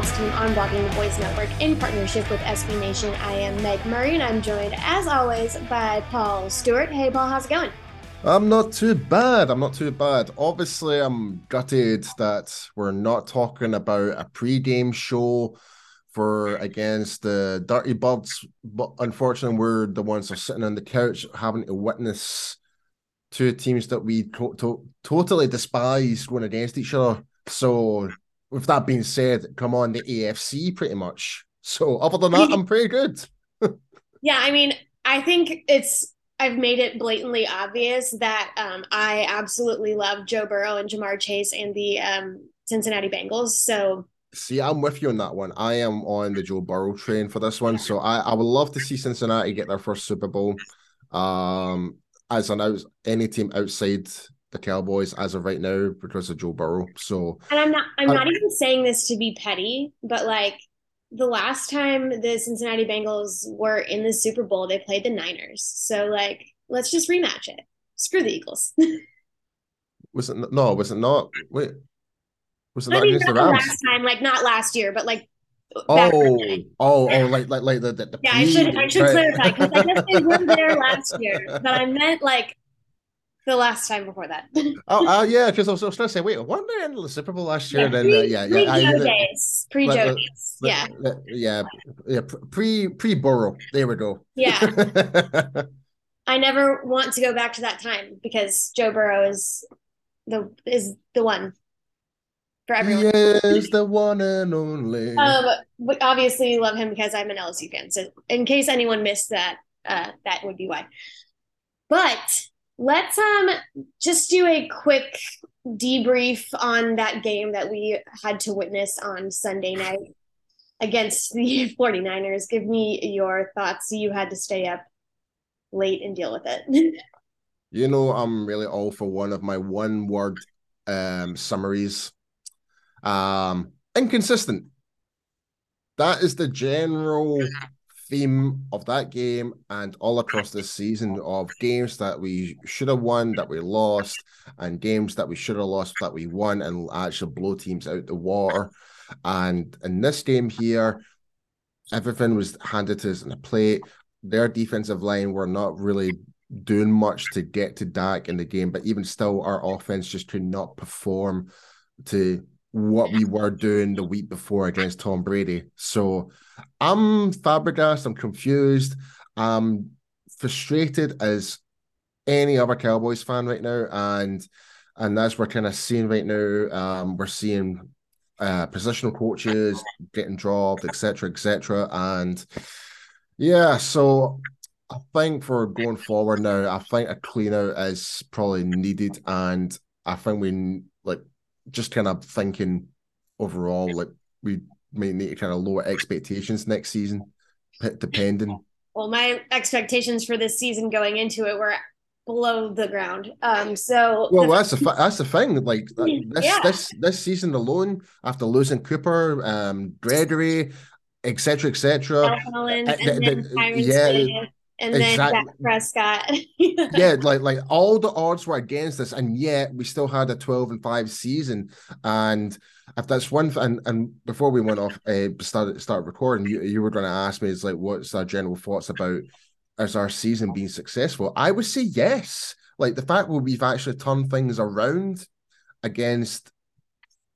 World's Team on Blogging the Boys Network in partnership with SB Nation. I am Meg Murray and I'm joined as always by Paul Stewart. Hey Paul, how's it going? I'm not too bad. I'm not too bad. Obviously, I'm gutted that we're not talking about a pre-game show for against the Dirty Birds, but unfortunately, we're the ones that are sitting on the couch having to witness two teams that we to- to- totally despise going against each other. So, with that being said, come on, the AFC pretty much. So, other than that, I'm pretty good. Yeah, I mean, I think it's I've made it blatantly obvious that um, I absolutely love Joe Burrow and Ja'Marr Chase and the um, Cincinnati Bengals. So See, I'm with you on that one. I am on the Joe Burrow train for this one. So I, I would love to see Cincinnati get their first Super Bowl. Um, as an out any team outside the Cowboys as of right now because of Joe Burrow. So And I'm not I'm I- not even saying this to be petty, but like the last time the Cincinnati Bengals were in the Super Bowl, they played the Niners. So like let's just rematch it. Screw the Eagles. was it no, was it not? Wait. Was it I not mean against the Rams? last time, like not last year, but like oh, oh, oh, oh, like like like the the, the Yeah, I should I should pre- clarify because I guess they were there last year, but I meant like the last time before that. Oh, uh, yeah, because I was, I was trying to say, wait, weren't they in the Super Bowl last year? yeah, then pre, uh, yeah, pre yeah, Joe days, pre Joe days. Yeah, yeah, yeah, pre pre Burrow. There we go. yeah. I never want to go back to that time because Joe Burrow is the is the one for everyone. Yes, the one and only. Um, we obviously love him because I'm an LSU fan. So in case anyone missed that, uh, that would be why. But let's um just do a quick debrief on that game that we had to witness on Sunday night against the 49ers. Give me your thoughts. You had to stay up late and deal with it. You know, I'm really all for one of my one word um summaries. Um inconsistent. That is the general theme of that game and all across this season of games that we should have won that we lost and games that we should have lost that we won and actually blow teams out the water. And in this game here, everything was handed to us in a plate. Their defensive line were not really doing much to get to Dak in the game, but even still, our offense just could not perform to what we were doing the week before against Tom Brady. So I'm flabbergasted, I'm confused, I'm frustrated as any other Cowboys fan right now, and and what we're kind of seeing right now. Um, we're seeing uh positional coaches getting dropped, etc., etc., and yeah, so I think for going forward now, I think a clean out is probably needed, and I think we like just kind of thinking overall like we may need to kind of lower expectations next season, depending. well, my expectations for this season going into it were below the ground. Um, so Well, the- that's the fa- that's the thing. Like uh, this Yeah. this this season alone, after losing Cooper, um, Gregory, etc., etc. Al Holland uh, and the- then the- yeah, then Dak Prescott. yeah, like like all the odds were against us, and yet we still had a twelve and five season. And if that's one, and and before we went off, uh, started start recording, you you were going to ask me is like what's our general thoughts about as our season being successful? I would say yes. Like the fact that we've actually turned things around against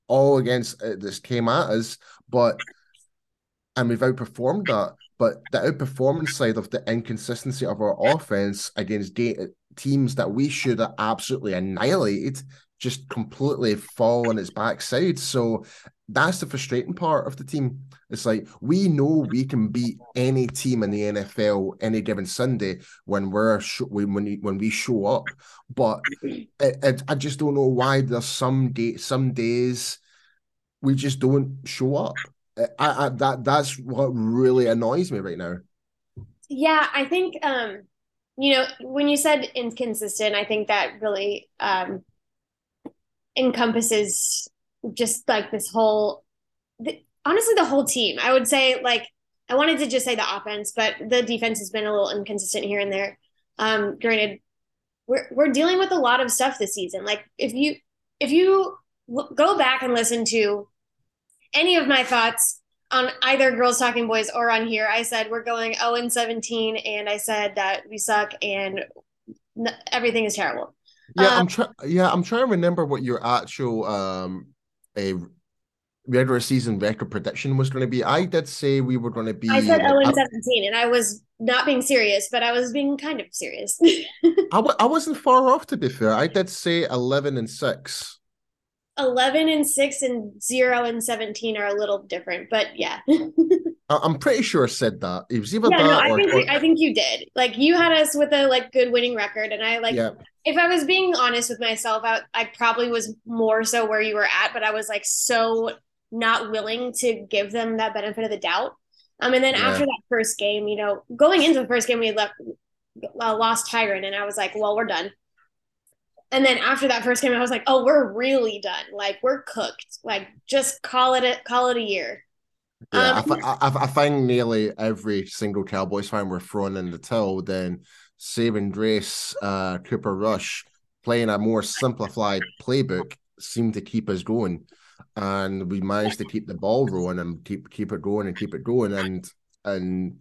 all against uh, this came at us, but and we've outperformed that. But the outperformance side of the inconsistency of our offense against ga- teams that we should have absolutely annihilated just completely fall on its backside. So that's the frustrating part of the team. It's like we know we can beat any team in the NFL any given Sunday when we're sh- when we, when we show up, but it, it, I just don't know why there's some day some days we just don't show up. I, I that that's what really annoys me right now. Yeah, I think um, you know, when you said inconsistent, I think that really um encompasses just like this whole the, honestly the whole team. I would say like I wanted to just say the offense, but the defense has been a little inconsistent here and there. Um, granted, we're we're dealing with a lot of stuff this season. Like if you if you go back and listen to any of my thoughts on either Girls Talking Boys or on here, I said we're going 0 and 17, and I said that we suck and everything is terrible. Yeah, um, I'm trying. Yeah, I'm trying to remember what your actual um a regular season record prediction was going to be. I did say we were going to be. I said 0 and 17, and I was not being serious, but I was being kind of serious. I w- I wasn't far off, to be fair. I did say 11 and 6. 11 and 6 and 0 and 17 are a little different but yeah. I'm pretty sure I said that. It was either yeah, that no, I or, think or... i think you did. Like you had us with a like good winning record and i like yeah. if i was being honest with myself I, I probably was more so where you were at but i was like so not willing to give them that benefit of the doubt. Um and then yeah. after that first game you know going into the first game we had left uh, lost Tyron and i was like well we're done and then after that first game, I was like, oh, we're really done. Like we're cooked. Like just call it a call it a year. Yeah, um, I, I, I, think nearly every single Cowboys fan we're thrown in the till. Then saving Grace, uh, Cooper Rush playing a more simplified playbook seemed to keep us going, and we managed to keep the ball rolling and keep keep it going and keep it going. And and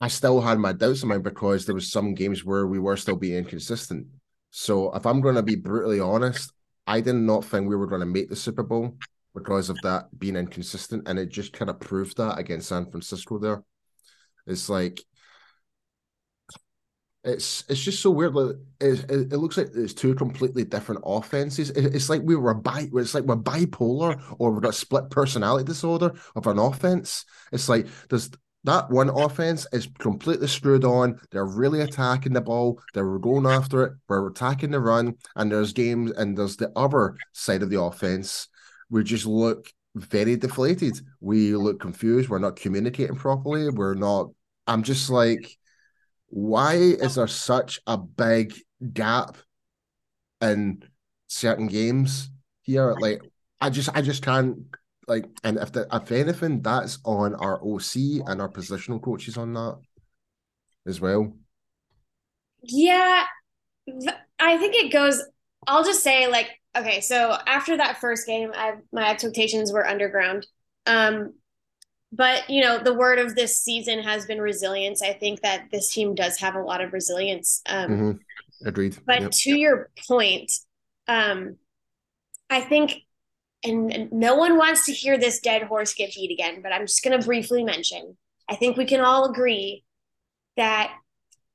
I still had my doubts in mind because there was some games where we were still being inconsistent. So if I'm going to be brutally honest, I did not think we were going to make the Super Bowl because of that being inconsistent, and it just kind of proved that against San Francisco. There, it's like it's it's just so weird. Like, it, it, it looks like it's two completely different offenses. It, it's like we were bi. It's like we're bipolar, or we've got split personality disorder of an offense. It's like there's that one offense is completely screwed on. They're really attacking the ball. They're going after it. We're attacking the run. And there's games, and there's the other side of the offense. We just look very deflated. We look confused. We're not communicating properly. We're not. I'm just like, why is there such a big gap in certain games here? Like, I just, I just can't like, and if the, if anything, that's on our OC and our positional coaches on that as well. Yeah, I think it goes. I'll just say, like, okay, so after that first game, I my expectations were underground. Um, but you know, the word of this season has been resilience. I think that this team does have a lot of resilience. Um, mm-hmm. Agreed. But yep. to your point, um, I think and no one wants to hear this dead horse get beat again, but I'm just going to briefly mention I think we can all agree that,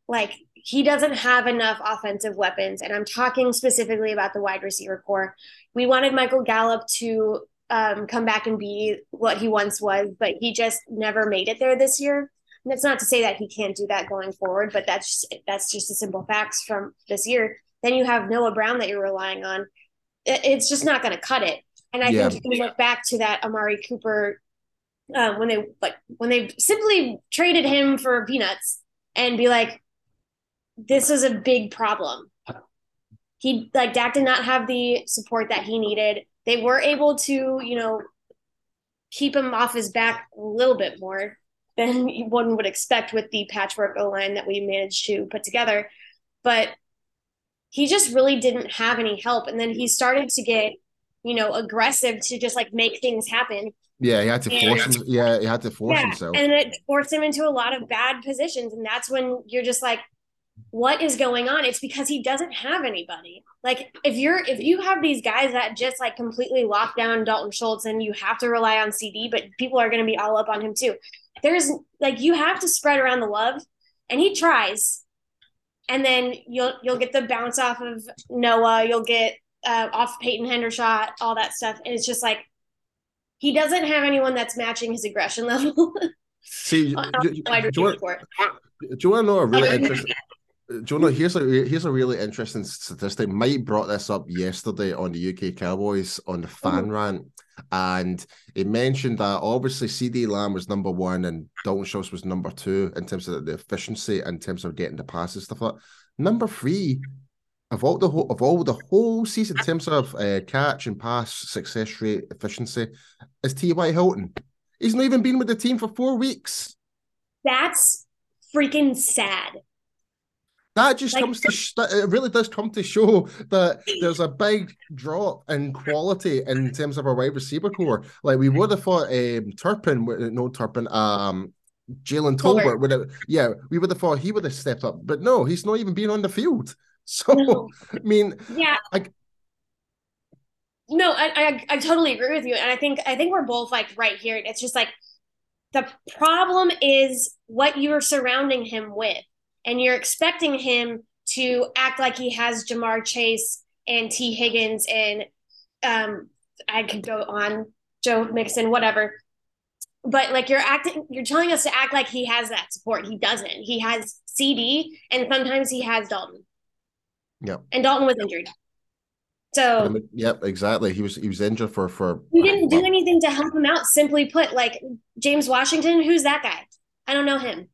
like, he doesn't have enough offensive weapons. And I'm talking specifically about the wide receiver corps. We wanted Michael Gallup to um, come back and be what he once was, but he just never made it there this year. And that's not to say that he can't do that going forward, but that's just, that's just a simple facts from this year. Then you have Noah Brown that you're relying on. It's just not going to cut it. And I yeah. think you can look back to that Amari Cooper um, when they like when they simply traded him for peanuts and be like, this is a big problem. He like Dak did not have the support that he needed. They were able to, you know, keep him off his back a little bit more. than one would expect with the patchwork O line that we managed to put together. But he just really didn't have any help. And then he started to get, you know, aggressive to just like make things happen. Yeah, he had to force him. Yeah, he had to force yeah, himself. And it forced him into a lot of bad positions. And that's when you're just like, what is going on? It's because he doesn't have anybody. Like if you're if you have these guys that just like completely lock down Dalton Schultz and you have to rely on CeeDee, but people are gonna be all up on him too. There's like you have to spread around the love. And he tries, and then you'll you'll get the bounce off of Noah, you'll get uh, off Peyton Hendershot, all that stuff, and it's just like he doesn't have anyone that's matching his aggression level. See, you want, you to know a really interesting? Do you know, here's a here's a really interesting statistic. Mike brought this up yesterday on the UK Cowboys on the fan mm-hmm. rant, and he mentioned that obviously CeeDee Lamb was number one and Dalton Schultz was number two in terms of the efficiency, in terms of getting the passes stuff like. That. Number three of all the whole of all the whole season in terms of uh, catch and pass success rate efficiency is T.Y. Hilton. He's not even been with the team for four weeks. That's freaking sad. That just like, comes to sh- it really does come to show that there's a big drop in quality in terms of our wide receiver corps. Like we would have thought um, Turpin, no Turpin, um, Jalen Tolbert would have, yeah, we would have thought he would have stepped up, but no, he's not even been on the field. So no. I mean, yeah, I, no, I, I I totally agree with you, and I think I think we're both like right here. It's just like the problem is what you are surrounding him with and you're expecting him to act like he has Ja'Marr Chase and Tee Higgins and um, I could go on Joe Mixon, whatever. But like you're acting, you're telling us to act like he has that support. He doesn't. He has CeeDee, and sometimes he has Dalton. Yeah. And Dalton was injured. So. Yep, exactly. He was he was injured for for. He didn't do anything to help him out. Simply put, like James Washington, who's that guy? I don't know him.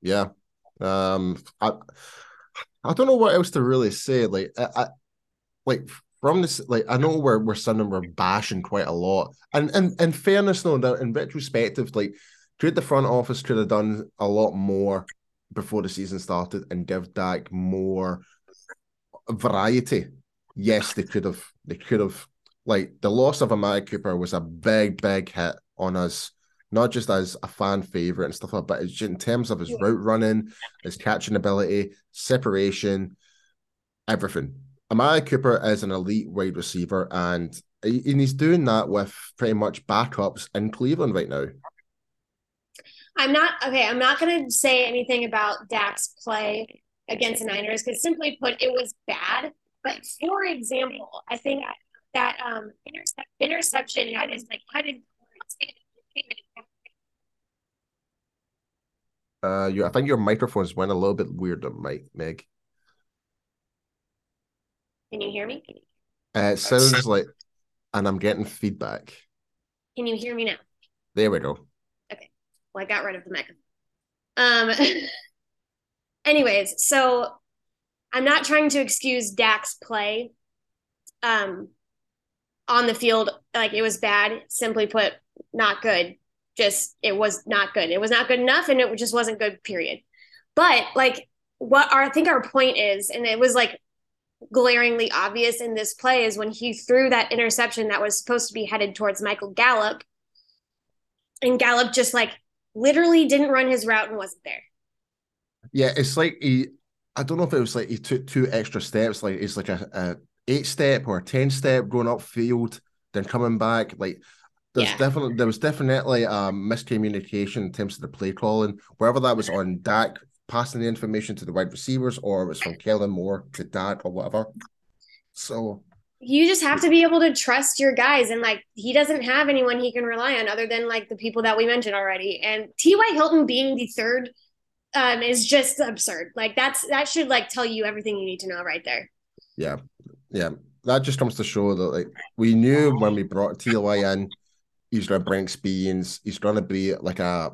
Yeah, um, I I don't know what else to really say. Like, I, I like from this, like I know we're we're suddenly we're bashing quite a lot, and and in fairness, though, in retrospective, like could the front office could have done a lot more before the season started and give Dak more variety. Yes, they could have. They could have. Like the loss of Amari Cooper was a big, big hit on us not just as a fan favorite and stuff like that, but it's in terms of his route running, his catching ability, separation, everything. Amari Cooper is an elite wide receiver, and, and he's doing that with pretty much backups in Cleveland right now. I'm not okay. I'm not going to say anything about Dak's play against the Niners because, simply put, it was bad. But for example, I think that um, intercept, interception had his like had uh, you, I think your microphones went a little bit weird, Mike, Meg. Can you hear me? Uh, it sounds like, and I'm getting feedback. Can you hear me now? There we go. Okay. Well, I got rid of the microphone. Um. anyways, so I'm not trying to excuse Dak's play. Um, on the field, like it was bad. Simply put, not good. Just it was not good. It was not good enough, and it just wasn't good. Period. But like what our I think our point is, and it was like glaringly obvious in this play is when he threw that interception that was supposed to be headed towards Michael Gallup, and Gallup just like literally didn't run his route and wasn't there. Yeah, it's like he. I don't know if it was like he took two extra steps, like it's like a, a eight step or a ten step going up field, then coming back. Like there's yeah. definitely there was definitely um miscommunication in terms of the play calling, wherever that was on Dak passing the information to the wide receivers, or it was from Kellen Moore to Dak or whatever. So you just have to be able to trust your guys and like he doesn't have anyone he can rely on other than like the people that we mentioned already and ty hilton being the third um is just absurd like that's that should like tell you everything you need to know right there yeah yeah that just comes to show that like we knew when we brought ty in he's going to bring experience. He's going to be like a,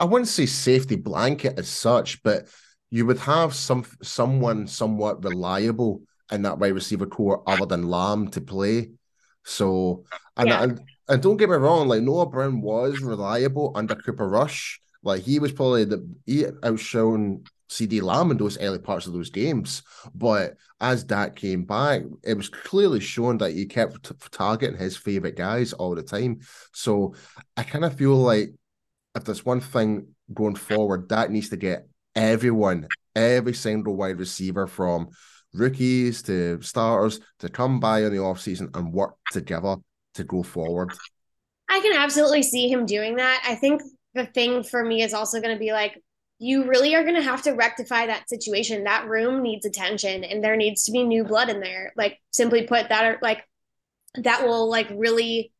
I wouldn't say safety blanket as such, but you would have some someone somewhat reliable in that wide receiver corps other than Lamb to play. So, and, yeah. and and don't get me wrong, like Noah Brown was reliable under Cooper Rush. Like he was probably the he outshone CeeDee Lamb in those early parts of those games. But as Dak came back, it was clearly shown that he kept t- targeting his favorite guys all the time. So I kind of feel like if there's one thing going forward, that needs to get everyone, every single wide receiver from rookies to starters to come by in the offseason and work together to go forward. I can absolutely see him doing that. I think the thing for me is also going to be like you really are going to have to rectify that situation. That room needs attention and there needs to be new blood in there. Like simply put that are like that will like really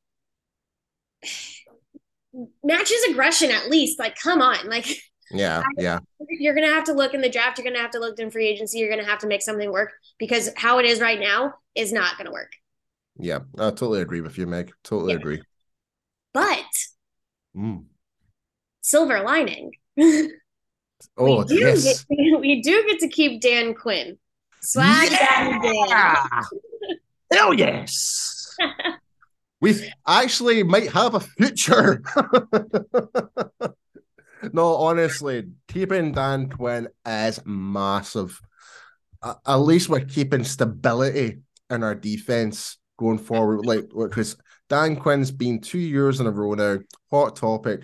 matches aggression at least. Like come on. Like yeah, yeah. You're going to have to look in the draft, you're going to have to look in free agency, you're going to have to make something work because how it is right now is not going to work. Yeah, I totally agree with you, Meg. Totally yeah. agree. But mm. Silver lining. Oh, we do, yes. get, we do get to keep Dan Quinn. Swag yeah! Dan. Hell yes. we actually might have a future. no, honestly, keeping Dan Quinn is massive. Uh, at least we're keeping stability in our defense going forward. Like because Dan Quinn's been two years in a row now, hot topic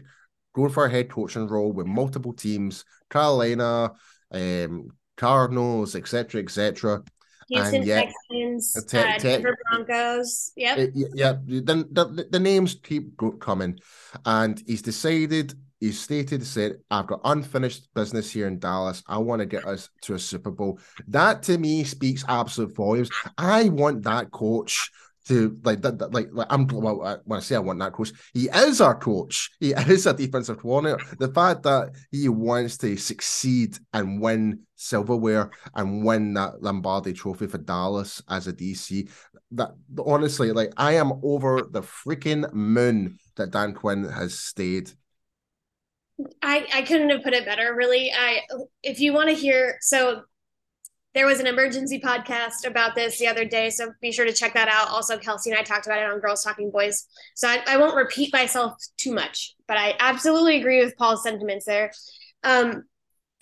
going for a head coaching role with multiple teams, Carolina, um, Cardinals, etc., etc. Houston Texans, te- uh, Denver Broncos. Yep. It, yeah. The, the, the names keep coming, and he's decided. He's stated, said, I've got unfinished business here in Dallas. I want to get us to a Super Bowl. That to me speaks absolute volumes. I want that coach to like that, like, like I'm well, when I say I want that coach, he is our coach. He is a defensive coordinator. The fact that he wants to succeed and win silverware and win that Lombardi trophy for Dallas as a DC, that honestly, like I am over the freaking moon that Dan Quinn has stayed. I, I couldn't have put it better, really. I if you want to hear so there was an emergency podcast about this the other day, so be sure to check that out. Also, Kelsey and I talked about it on Girls Talking Boys. So I, I won't repeat myself too much, but I absolutely agree with Paul's sentiments there. Um,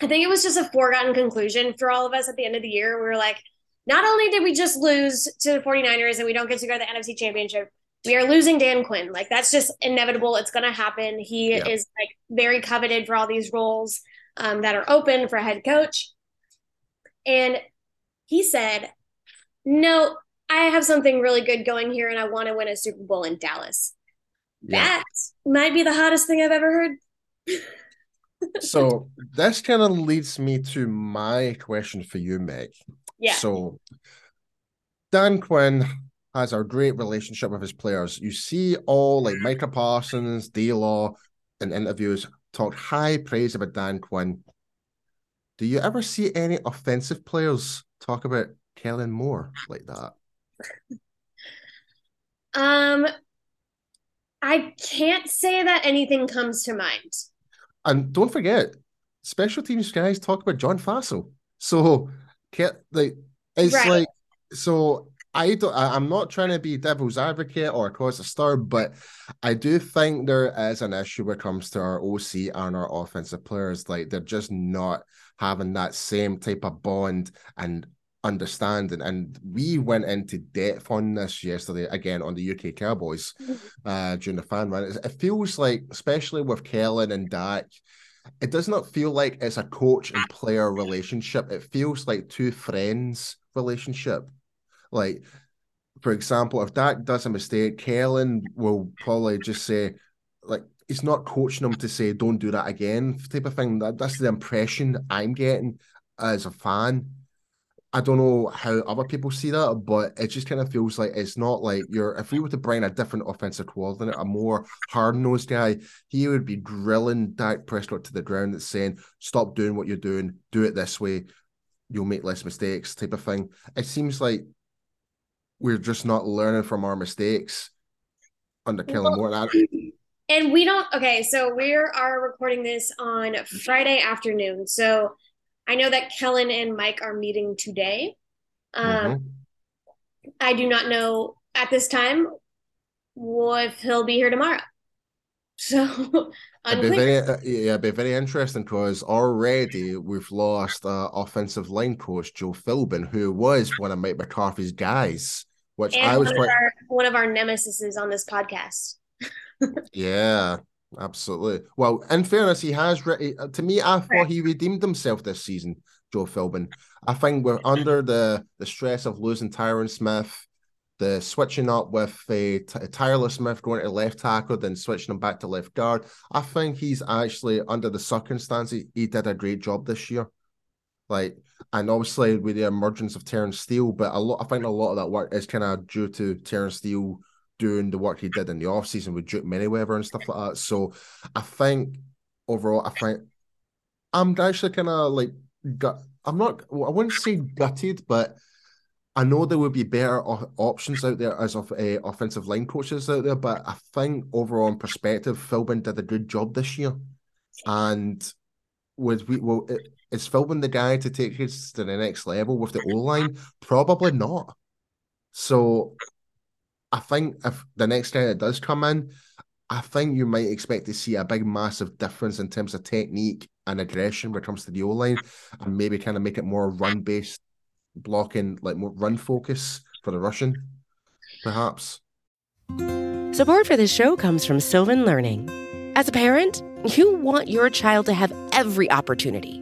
I think it was just a foregone conclusion for all of us at the end of the year. We were like, not only did we just lose to the 49ers and we don't get to go to the NFC Championship, we are losing Dan Quinn. Like that's just inevitable. It's going to happen. He yeah. is like very coveted for all these roles um, that are open for head coach. And he said, No, I have something really good going here and I want to win a Super Bowl in Dallas. Yeah. That might be the hottest thing I've ever heard. so this kind of leads me to my question for you, Meg. Yeah. So Dan Quinn has a great relationship with his players. You see all like Micah Parsons, D Law in interviews talk high praise about Dan Quinn. Do you ever see any offensive players talk about Kellen Moore like that? Um, I can't say that anything comes to mind. And don't forget, special teams guys talk about John Fassel. So, like, it's right. like, so I don't. I, am not trying to be devil's advocate or cause a stir, but I do think there is an issue when it comes to our OC and our offensive players. Like they're just not having that same type of bond and understanding. And we went into depth on this yesterday again on the UK Cowboys mm-hmm. uh, during the fan run. It feels like, especially with Kellen and Dak, it does not feel like it's a coach and player relationship. It feels like two friends relationship. Like, for example, if Dak does a mistake, Kellen will probably just say, like, he's not coaching him to say don't do that again type of thing. That, that's the impression I'm getting as a fan. I don't know how other people see that, but it just kind of feels like it's not like you're. If we were to bring a different offensive coordinator, a more hard nosed guy, he would be drilling Dak Prescott to the ground, that's saying, "Stop doing what you're doing. Do it this way. You'll make less mistakes." Type of thing. It seems like we're just not learning from our mistakes under Kellen Moore. And we don't, okay, so we are recording this on Friday afternoon. So I know that Kellen and Mike are meeting today. Um, mm-hmm. I do not know at this time if he'll be here tomorrow. So it'd be very, uh, yeah, it'd be very interesting because already we've lost uh, offensive line coach Joe Philbin, who was one of Mike McCarthy's guys, which and I was one, quite... of our, one of our nemesis on this podcast. yeah, absolutely. Well, in fairness, he has re- to me. I thought he redeemed himself this season, Joe Philbin. I think we're under the the stress of losing Tyron Smith the switching up with uh, Tyler Smith going to left tackle, then switching him back to left guard. I think he's actually under the circumstances he did a great job this year. Like, and obviously with the emergence of Terence Steele, but a lot, I think a lot of that work is kind of due to Terence Steele doing the work he did in the offseason with Duke Manyweather and stuff like that. So I think overall, I think I'm actually kind of like gut. I'm not. I wouldn't say gutted, but I know there would be better options out there as of uh, offensive line coaches out there, but I think overall in perspective, Philbin did a good job this year. And with we well is Philbin the guy to take his to the next level with the O line? Probably not. So I think if the next guy that does come in, I think you might expect to see a big massive difference in terms of technique and aggression when it comes to the O line and maybe kind of make it more run based blocking, like more run focus for the Russian, perhaps. Support for this show comes from Sylvan Learning. As a parent, you want your child to have every opportunity,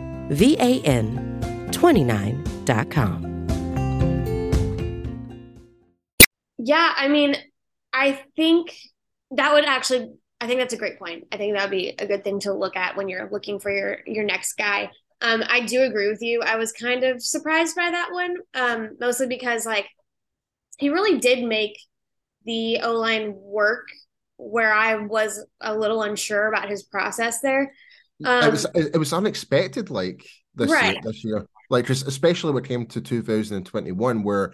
V A N 29.com. Yeah, I mean, I think that would actually I think that's a great point. I think that would be a good thing to look at when you're looking for your your next guy. Um, I do agree with you. I was kind of surprised by that one, um, mostly because like he really did make the O line work where I was a little unsure about his process there. Um, it was it was unexpected, like this right. year, this year, like especially when it came to 2021, where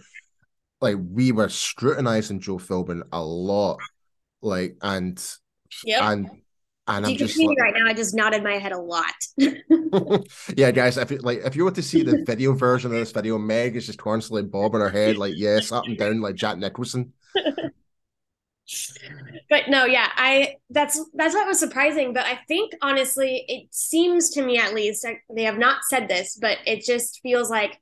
like we were scrutinizing Joe Philbin a lot, like and yep. and and you I'm just like, me right now. I just nodded my head a lot. yeah, guys. If you, like, if you want to see the video version of this video, Meg is just constantly bobbing her head, like yes, up and down, like Jack Nicholson. but no, yeah, I that's that's what was surprising. But I think honestly, it seems to me at least I, they have not said this, but it just feels like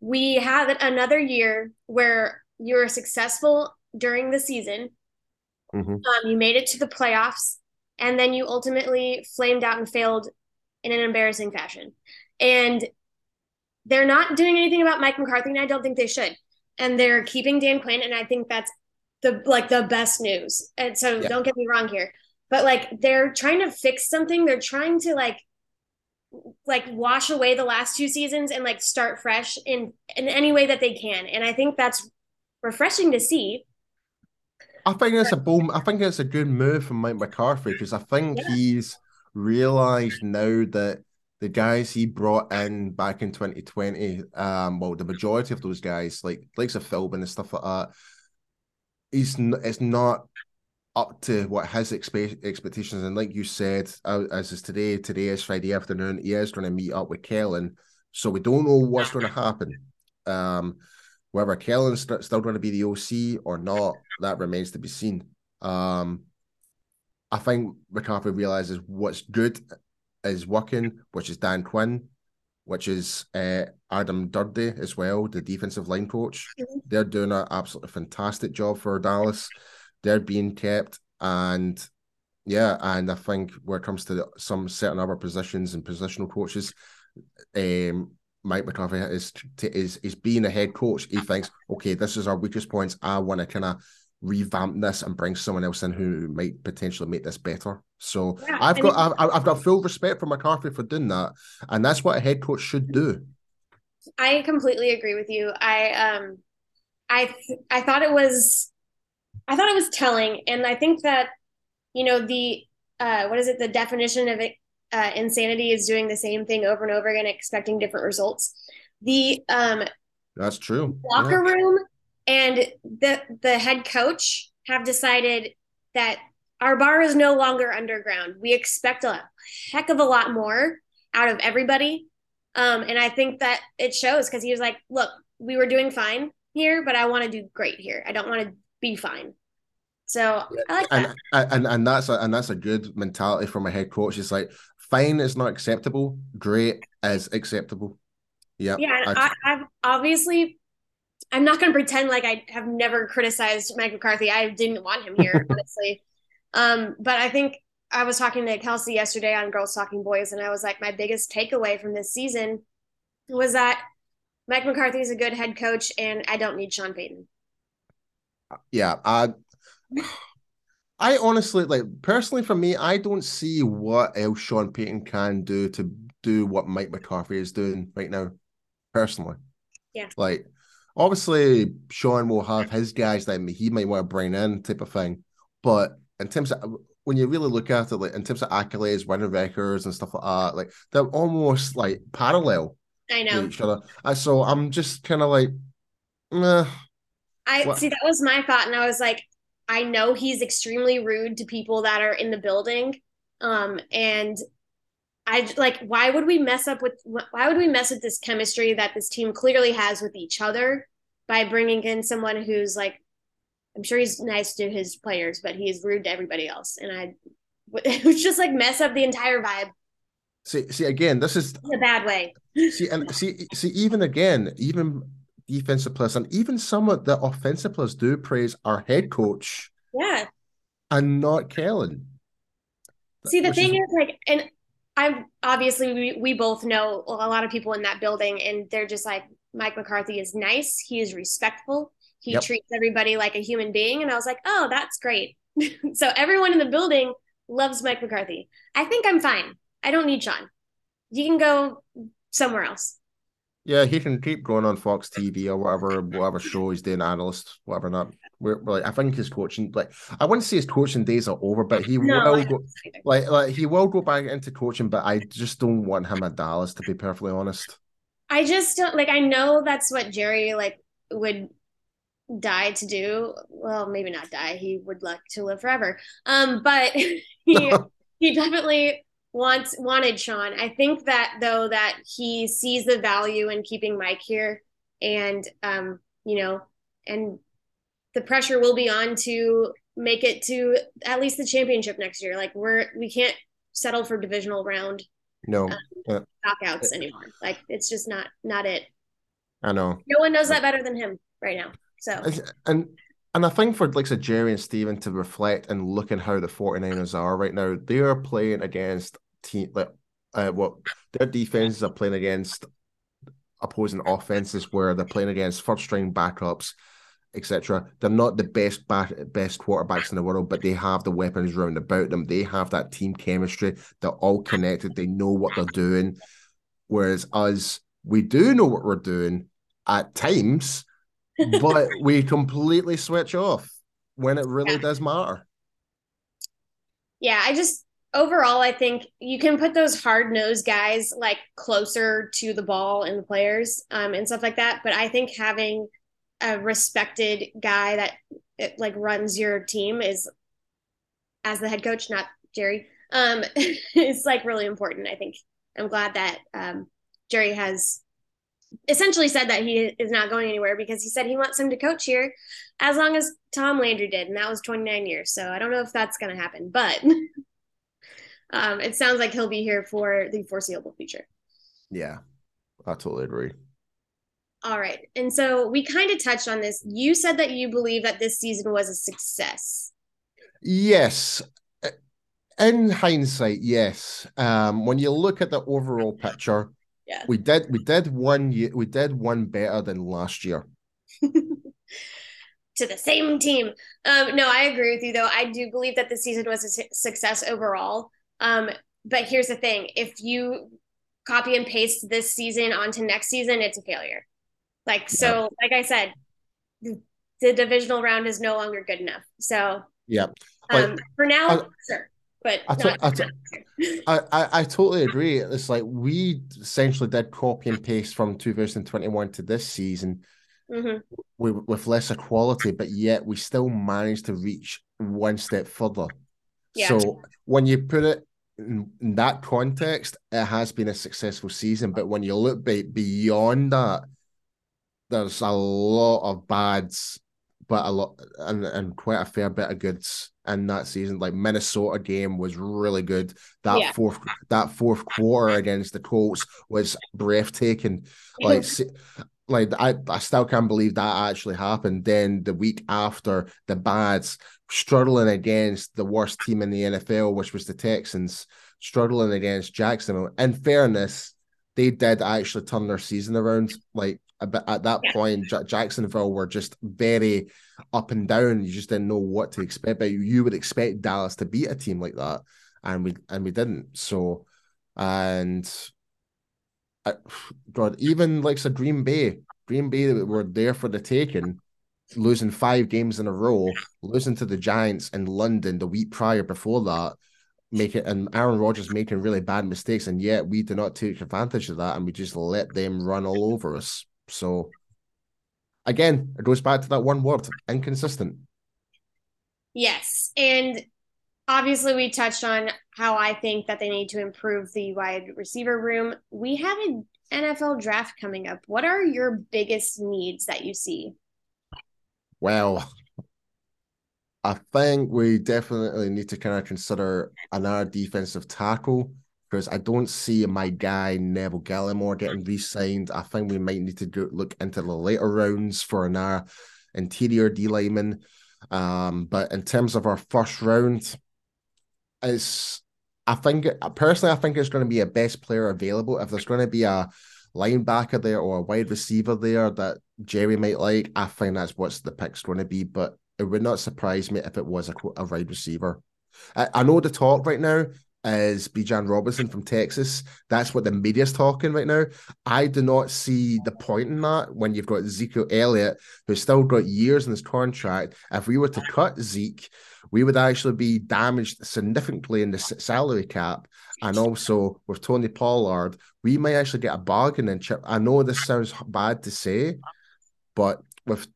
we have another year where you were successful during the season. Mm-hmm. Um, you made it to the playoffs and then you ultimately flamed out and failed in an embarrassing fashion. And they're not doing anything about Mike McCarthy, and I don't think they should. And they're keeping Dan Quinn, and I think that's the like the best news. And so yeah. don't get me wrong here, but like they're trying to fix something. They're trying to like like wash away the last two seasons and like start fresh in in any way that they can. And I think that's refreshing to see. I think it's a boom. I think it's a good move from Mike McCarthy because I think Yeah. he's realized now that the guys he brought in back in 2020, um, well, the majority of those guys, like likes of Philbin and stuff like that, n- it's not up to what his expe- expectations. And like you said, uh, as is today, today is Friday afternoon. He is going to meet up with Kellen, so we don't know what's going to happen. Um, whether Kellen's st- still going to be the OC or not, that remains to be seen. Um, I think McCarthy realizes what's good is working, which is Dan Quinn, which is uh, Aden Durde as well, the defensive line coach. Mhm. They're doing an absolutely fantastic job for Dallas. They're being kept. and yeah, and I think when it comes to the, some certain other positions and positional coaches, um, Mike McCarthy is is is being a head coach. He thinks, okay, this is our weakest points. I want to kind of revamp this and bring someone else in who might potentially make this better. So yeah, I've got I've, I've got full respect for McCarthy for doing that, and that's what a head coach should do. I completely agree with you. I um, I I thought it was, I thought it was telling, and I think that, you know, the uh, what is it? The definition of it, uh, insanity is doing the same thing over and over again, expecting different results. The um, that's true. Locker yeah. room and the the head coach have decided that our bar is no longer underground. We expect a heck of a lot more out of everybody. Um, and I think that it shows because he was like, look, we were doing fine here, but I want to do great here. I don't want to be fine. So I like that. And, and and that's a and that's a good mentality from a head coach. It's like fine is not acceptable, great is acceptable. Yeah. Yeah. I've obviously I'm not going to pretend like I have never criticized Mike McCarthy. I didn't want him here, honestly. Um, but I think I was talking to Kelsey yesterday on Girls Talking Boys, and I was like, my biggest takeaway from this season was that Mike McCarthy is a good head coach, and I don't need Sean Payton. Yeah, I, I honestly like personally for me, I don't see what else Sean Payton can do to do what Mike McCarthy is doing right now. Personally, yeah, like obviously Sean will have his guys that he might want to bring in, type of thing. But in terms of when you really look at it, like in terms of accolades, winning records and stuff like that, like they're almost like parallel. I know. each other. so I'm just kind of like, meh. I what? see that was my thought, and I was like, I know he's extremely rude to people that are in the building, um, and I like why would we mess up with why would we mess with this chemistry that this team clearly has with each other by bringing in someone who's like I'm sure he's nice to his players but he's rude to everybody else and I it was just like mess up the entire vibe. See see again this is in a bad way. see and see see even again even defensive players and even some of the offensive players do praise our head coach. Yeah. And not Kellen. See the thing is, is like and I obviously we, we both know a lot of people in that building, and they're just like Mike McCarthy is nice. He is respectful. He yep. treats everybody like a human being, and I was like, oh, that's great. so everyone in the building loves Mike McCarthy. I think I'm fine. I don't need Sean. You can go somewhere else. Yeah, he can keep going on Fox TV or whatever, whatever show he's doing, analyst, whatever not. We're, we're like, I think his coaching, like, I wouldn't say his coaching days are over, but he no, will go, like, like he will go back into coaching. But I just don't want him at Dallas, to be perfectly honest. I just don't like. I know that's what Jerry like would die to do. Well, maybe not die. He would like to live forever. Um, but he he definitely wants wanted Sean. I think that though that he sees the value in keeping Mike here, and um, you know, and the pressure will be on to make it to at least the championship next year. Like we're we can't settle for divisional round. No um, knockouts anymore. Like it's just not not it. I know. No one knows that better than him right now. So and and I think for like so Jerry and Stephen to reflect and look at how the 49ers are right now, they are playing against team like uh, what their defenses are playing against opposing offenses where they're playing against first string backups, etc. They're not the best bat- best quarterbacks in the world, but they have the weapons around about them. They have that team chemistry. They're all connected. They know what they're doing. Whereas us, we do know what we're doing at times, but we completely switch off when it really yeah. does matter. Yeah, I just overall, I think you can put those hard nosed guys like closer to the ball and the players um, and stuff like that. But I think having a respected guy that it, like runs your team is as the head coach, not Jerry, um, is like really important. I think I'm glad that um, Jerry has essentially said that he is not going anywhere because he said he wants him to coach here as long as Tom Landry did, and that was 29 years. So I don't know if that's going to happen, but um, it sounds like he'll be here for the foreseeable future. Yeah, I totally agree. All right. And so we kind of touched on this. You said that you believe that this season was a success. Yes. In hindsight, yes. Um, when you look at the overall picture, Yeah. we did we did one we did one better than last year. to the same team. Um, no, I agree with you though. I do believe that the season was a su- success overall. Um, but here's the thing: if you copy and paste this season onto next season, it's a failure. Like so, like I said, the, the divisional round is no longer good enough. So Yeah. Um, for now, I- sure, but I to- I to- I, I, totally agree. It's like we essentially did copy and paste from 2021 to this season Mhm. with, with lesser quality, but yet we still managed to reach one step further. Yeah. So when you put it in, in that context, it has been a successful season. But when you look be, beyond that, there's a lot of bads, but a lot and, and quite a fair bit of goods in that season. Like Minnesota game was really good. That Yeah. fourth that fourth quarter against the Colts was breathtaking. Like like I, I still can't believe that actually happened. Then the week after, the Bads struggling against the worst team in the NFL, which was the Texans, struggling against Jacksonville. In fairness, they did actually turn their season around. Like a bit- at that Yeah. point, Ja- Jacksonville were just very up and down. You just didn't know what to expect. But you, would expect Dallas to beat a team like that, and we and we didn't. So, and I, God, even like so Green Bay, Green Bay that were there for the taking, losing five games in a row, losing to the Giants in London the week prior before that, making and Aaron Rodgers making really bad mistakes, and yet we did not take advantage of that, and we just let them run all over us. So again, it goes back to that one word: inconsistent. Yes. And obviously, we touched on how I think that they need to improve the wide receiver room. We have an NFL draft coming up. What are your biggest needs that you see? Well, I think we definitely need to kind of consider another defensive tackle because I don't see my guy Neville Gallimore getting re-signed. I think we might need to go look into the later rounds for another interior D lineman. Um, but in terms of our first round, it's I think personally I think it's going to be a best player available. If there's going to be a linebacker there or a wide receiver there that Jerry might like, I think that's what the pick's going to be. But it would not surprise me if it was a, a wide receiver. I, I know the talk right now is Bijan Robinson from Texas. That's what the media's talking right now. I do not see the point in that when you've got Ezekiel Elliott, who's still got years in his contract. If we were to cut Zeke, we would actually be damaged significantly in the salary cap. And also with Tony Pollard, we might actually get a bargaining chip. I know this sounds bad to say, but with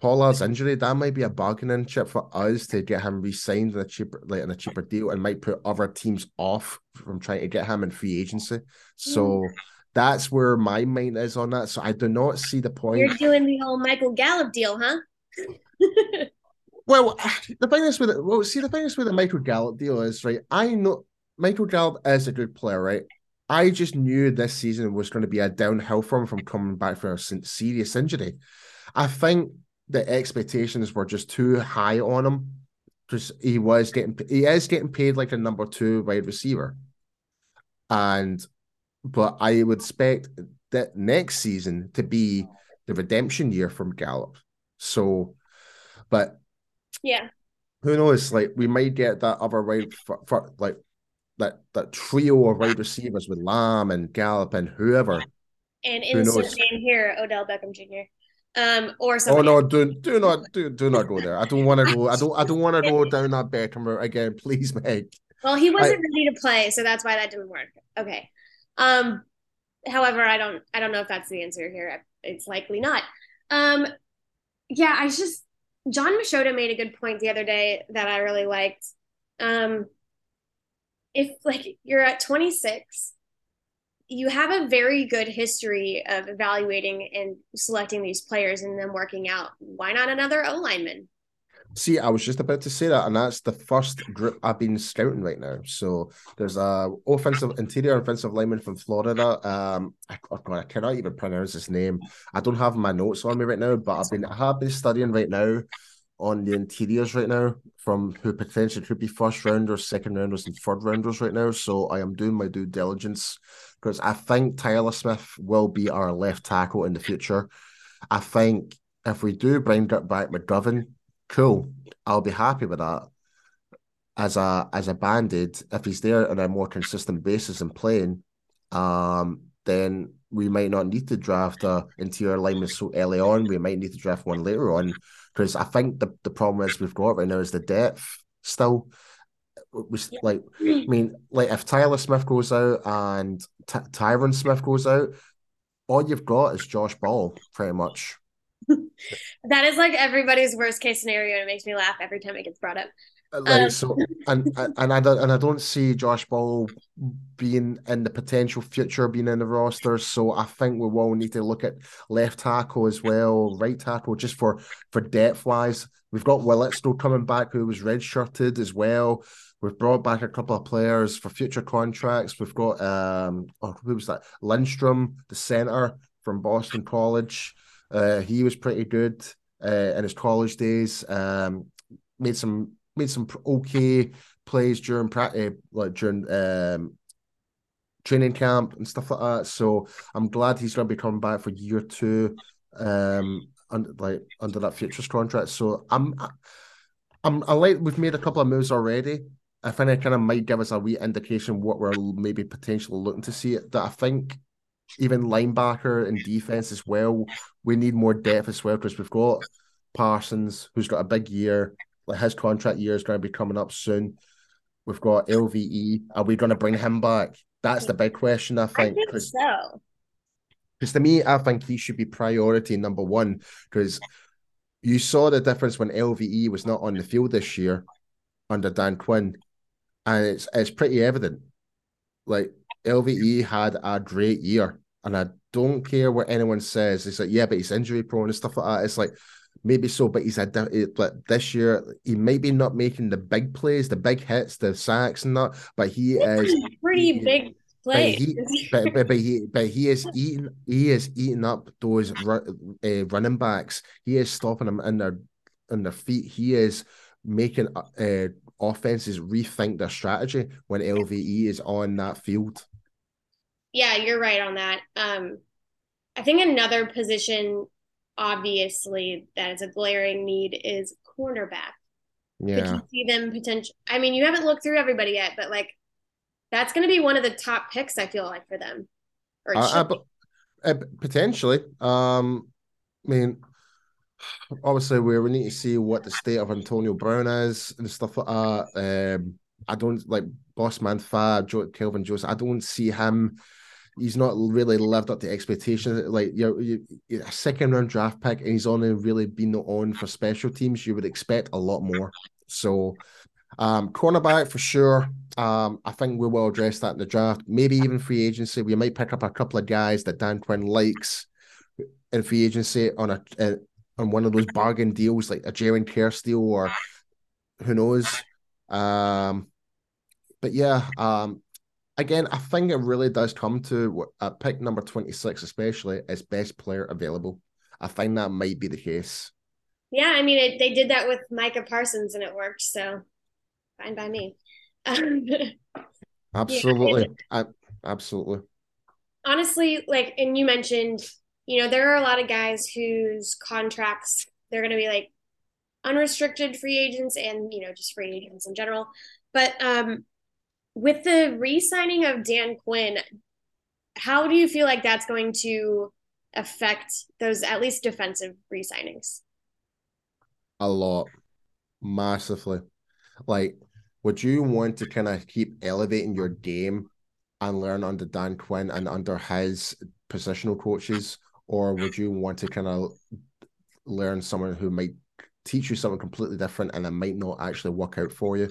Pollard's injury, that might be a bargaining chip for us to get him re-signed in a cheaper, like in a cheaper deal, and might put other teams off from trying to get him in free agency. So mm. that's where my mind is on that. So I do not see the point. You're doing the whole Michael Gallup deal, huh? Well, the thing is with it, well, see, the thing is with the Michael Gallup deal is right. I know Michael Gallup is a good player, right? I just knew this season was going to be a downhill for him from coming back from a serious injury. I think the expectations were just too high on him because he was getting he is getting paid like a number two wide receiver, and but I would expect that next season to be the redemption year from Gallup. So, but Yeah. who knows? Like we might get that other wide for, for like that that trio of wide receivers with Lamb and Gallup and whoever. And insert name here, Odell Beckham Jr. Um, or Oh no, do do not do do not go there. I don't want to go. I don't I don't want to go down that Beckham again. Please, Meg. Well, he wasn't ready to play, so that's why that didn't work. Okay. Um, however, I don't I don't know if that's the answer here. It's likely not. Um, yeah, I just Jon Machota made a good point the other day that I really liked. Um, if like you're at 26, you have a very good history of evaluating and selecting these players and them working out. Why not another O lineman? See, I was just about to say that, and that's the first group I've been scouting right now. So there's a offensive interior offensive lineman from Florida. Um, I, oh I cannot even pronounce his name. I don't have my notes on me right now, but I've been I have been studying right now. On the interiors right now from who potentially could be first rounders, second rounders, and third rounders right now. So I am doing my due diligence because I think Tyler Smith will be our left tackle in the future. I think if we do bring back McGovern, cool. I'll be happy with that. As a as a banded, if he's there on a more consistent basis and playing, um, then we might not need to draft a interior lineman so early on. We might need to draft one later on because I think the, the problem is we've got right now is the depth still. We, like, I mean, like if Tyler Smith goes out and Ty- Tyron Smith goes out, all you've got is Josh Ball, pretty much. that is like everybody's worst case scenario, and it makes me laugh every time it gets brought up. Like um, so, and and I don't and I don't see Josh Ball being in the potential future being in the roster. So I think we will need to look at left tackle as well, right tackle, just for for depth wise. We've got Willett still coming back, who was redshirted as well. We've brought back a couple of players for future contracts. We've got um, oh, who was that? Lindstrom, the center from Boston College. Uh, he was pretty good uh, in his college days. Um, made some made some okay plays during uh, like during um, training camp and stuff like that. So I'm glad he's going to be coming back for year two, um, under like under that futures contract. So I'm, I'm, I like we've made a couple of moves already. I think it kind of might give us a wee indication what we're maybe potentially looking to see. That I think even linebacker and defense as well. We need more depth as well because we've got Parsons, who's got a big year. Like his contract year is going to be coming up soon. We've got LVE. Are we going to bring him back? That's the big question. I think. I think so. Because to me, I think he should be priority number one. Because you saw the difference when LVE was not on the field this year under Dan Quinn, and it's it's pretty evident. Like LVE had a great year, and I don't care what anyone says. It's like, yeah, but he's injury prone and stuff like that. It's like, maybe so, but he's had but this year he may be not making the big plays, the big hits, the sacks and that, but he is pretty he, big play. But he, but, but, but, he but he is eating he is eating up those uh, running backs. He is stopping them in their in their feet. He is making uh, offenses rethink their strategy when LVE is on that field. Yeah, you're right on that. Um, I think another position, obviously, that is a glaring need is cornerback. Yeah. Could you see them potential? I mean, you haven't looked through everybody yet, but like that's going to be one of the top picks. I feel like for them. Or uh, uh, uh, potentially. Um, I mean, obviously we we need to see what the state of Anthony Brown is and stuff like that. Um, I don't like Boss Man Fa, Kelvin Joseph. I don't see him. He's not really lived up to expectations. Like you're, you're a second round draft pick, and he's only really been on for special teams. You would expect a lot more. So, um, cornerback for sure. Um, I think we will address that in the draft. Maybe even free agency. We might pick up a couple of guys that Dan Quinn likes in free agency on a, a on one of those bargain deals like a Jaren Kerstil or who knows. Um, but yeah, um, again, I think it really does come to uh, pick number 26, especially as best player available. I think that might be the case. Yeah, I mean, it, they did that with Micah Parsons and it worked. So fine by me. absolutely. Yeah, absolutely. Honestly, like, and you mentioned you know, there are a lot of guys whose contracts they're going to be like unrestricted free agents and, you know, just free agents in general. But um, with the re signing of Dan Quinn, how do you feel like that's going to affect those at least defensive re signings? A lot, massively. Like, would you want to kind of keep elevating your game and learn under Dan Quinn and under his positional coaches? or would you want to kind of learn someone who might teach you something completely different and it might not actually work out for you?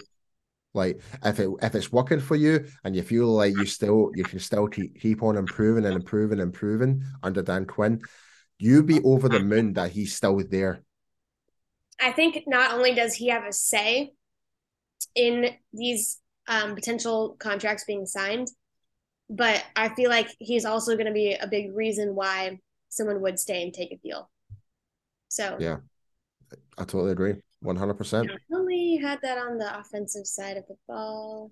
Like if it if it's working for you and you feel like you still you can still keep keep on improving and improving and improving under Dan Quinn, you'd be over the moon that he's still there. I think not only does he have a say in these um, potential contracts being signed, but I feel like he's also going to be a big reason why someone would stay and take a deal. So yeah, I totally agree. 100%. Definitely had that on the offensive side of the ball.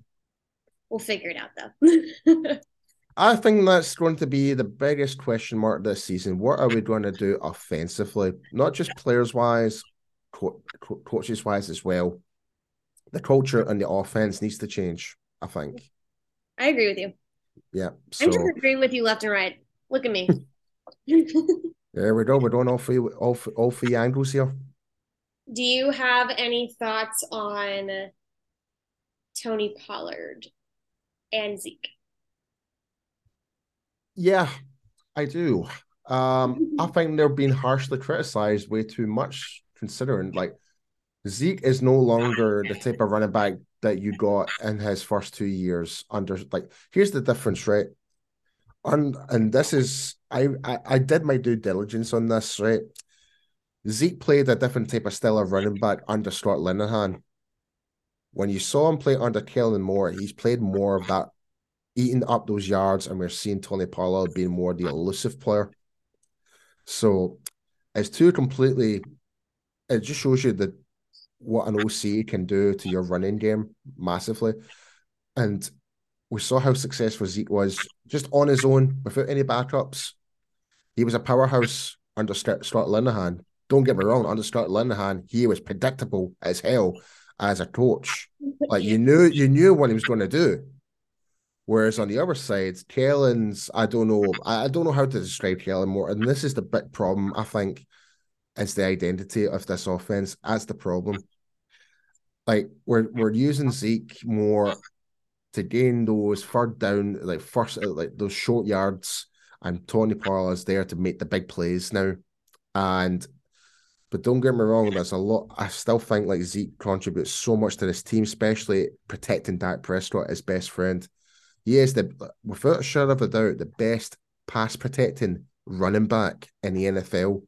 We'll figure it out though. I think that's going to be the biggest question mark this season. What are we going to do offensively? Not just players wise, co- co- coaches wise as well. The culture and the offense needs to change, I think. I agree with you. Yeah. So I'm just agreeing with you left and right. Look at me. there we go. We're doing all three all, all three angles here. Do you have any thoughts on Tony Pollard and Zeke? Yeah, I do. Um, I think they're being harshly criticized way too much, considering like Zeke is no longer the type of running back that you got in his first two years under like here's the difference, right? And and this is I, I I did my due diligence on this, right? Zeke played a different type of style of running back under Scott Linehan. When you saw him play under Kellen Moore, he's played more of that eating up those yards, and we're seeing Tony Pollard being more the elusive player. So it's two completely. It just shows you that what an OC can do to your running game massively, and we saw how successful Zeke was just on his own without any backups. He was a powerhouse under Scott Linehan. Don't get me wrong, under Scott Linehan, he was predictable as hell as a coach. Like you knew, you knew what he was going to do. Whereas on the other side, Kellen's, I don't know, I, don't know how to describe Kellen Moore. And this is the big problem, I think, is the identity of this offense. That's the problem. Like we're we're using Zeke more to gain those third down, like first, like those short yards, and Tony Pollard is there to make the big plays now. And but don't get me wrong, there's a lot. I still think like Zeke contributes so much to this team, especially protecting Dak Prescott, his best friend. He is the without a shadow of a doubt the best pass protecting running back in the NFL.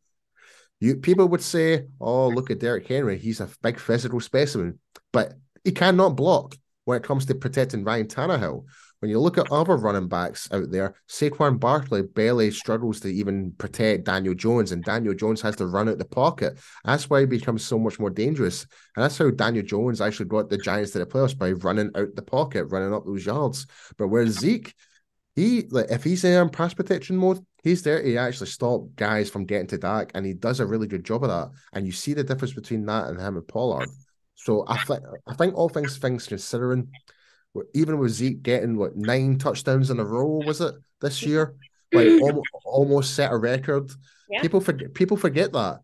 You people would say, "Oh, look at Derrick Henry. He's a big physical specimen," but he cannot block when it comes to protecting Ryan Tannehill. When you look at other running backs out there, Saquon Barkley barely struggles to even protect Daniel Jones, and Daniel Jones has to run out the pocket. That's why he becomes so much more dangerous. And that's how Daniel Jones actually got the Giants to the playoffs by running out the pocket, running up those yards. But whereas Zeke, he like if he's in pass protection mode, he's there to actually stop guys from getting to Dak, and he does a really good job of that. And you see the difference between that and him and Pollard. So I think I think all things things considering, even with Zeke getting what nine touchdowns in a row was it this year, like almost, almost set a record. Yeah. People forget people forget that.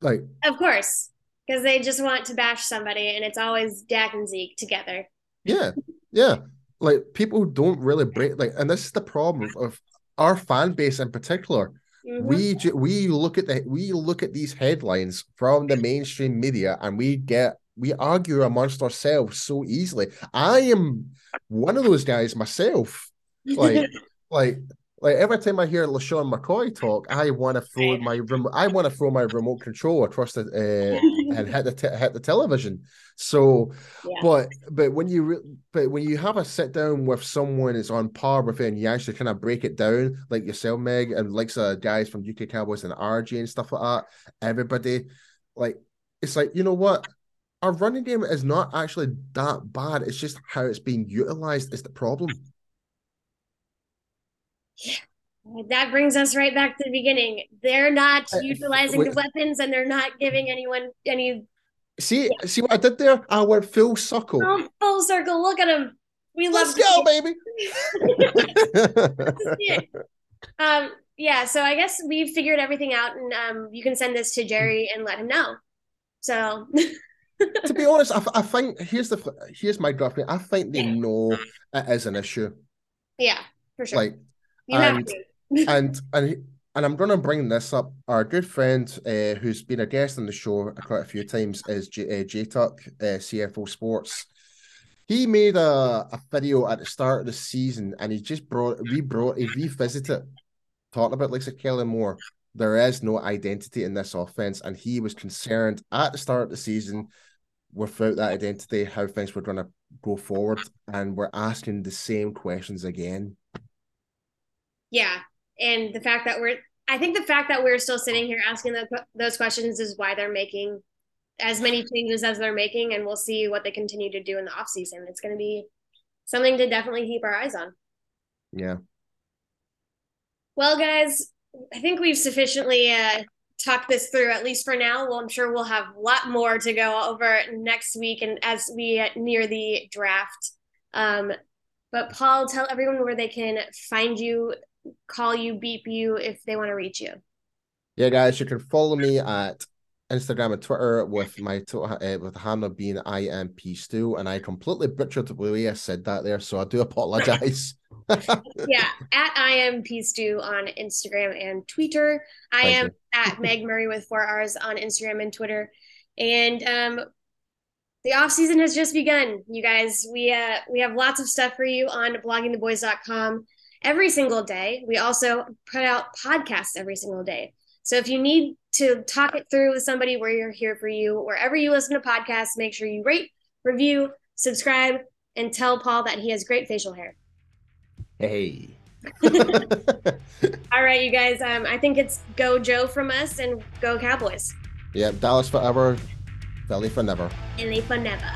Like of course, because they just want to bash somebody, and it's always Dak and Zeke together. Yeah, yeah. Like people don't really break like, and this is the problem of our fan base in particular. Mm-hmm. We we look at the we look at these headlines from the mainstream media, and we get we argue amongst ourselves so easily. I am one of those guys myself. Like, like, like every time I hear LeSean McCoy talk, I want to throw my remote. I want to throw my remote control across the uh, and hit the te- hit the television. So, yeah. but but when you re- but when you have a sit down with someone that's on par with it, and you actually kind of break it down, like yourself, Meg, and like some guys from UK Cowboys and RG and stuff like that, everybody, like it's like you know what our running game is not actually that bad. It's just how it's being utilized is the problem. Yeah. That brings us right back to the beginning. They're not uh, utilizing wait, the weapons and they're not giving anyone any. See, yeah. see what I did there? I went full circle. Oh, full circle. Look at him. We love. Let's go, baby. um, yeah, so I guess we've figured everything out, and um, you can send this to Jerry and let him know. So to be honest, I, I, think here's the here's my gut. I think they know it is an issue. Yeah, for sure. Like, you and, and and and I'm going to bring this up. Our good friend, uh, who's been a guest on the show quite a few times, is J, uh, J Tuck, uh, CFO Sports. He made a, a video at the start of the season, and he just brought we brought he revisited talking about like Kellen Moore. There is no identity in this offense, and he was concerned at the start of the season without that identity, how things were going to go forward. And we're asking the same questions again. Yeah. And the fact that we're, I think the fact that we're still sitting here asking the, those questions is why they're making as many changes as they're making, and we'll see what they continue to do in the off season. It's going to be something to definitely keep our eyes on. Yeah. Well, guys, I think we've sufficiently uh, talked this through, at least for now. Well, I'm sure we'll have a lot more to go over next week and as we near the draft. Um, but Paul, tell everyone where they can find you, call you, beep you if they want to reach you. Yeah, guys, you can follow me at Instagram and Twitter with my uh, with handle being IMP Stew, and I completely butchered the way I said that there, so I do apologize. yeah, at IMP Stew on Instagram and Twitter. I Thank am you. at Meg Murray with four R's on Instagram and Twitter. And um the off season has just begun, you guys. We uh we have lots of stuff for you on bloggingtheboys.com every single day. We also put out podcasts every single day. So if you need to talk it through with somebody, we're here for you. Wherever you listen to podcasts, make sure you rate, review, subscribe, and tell Paul that he has great facial hair. Hey. All right, you guys. Um, I think it's go Joe from us and go Cowboys. Yeah, Dallas forever, Philly for never. Philly for never.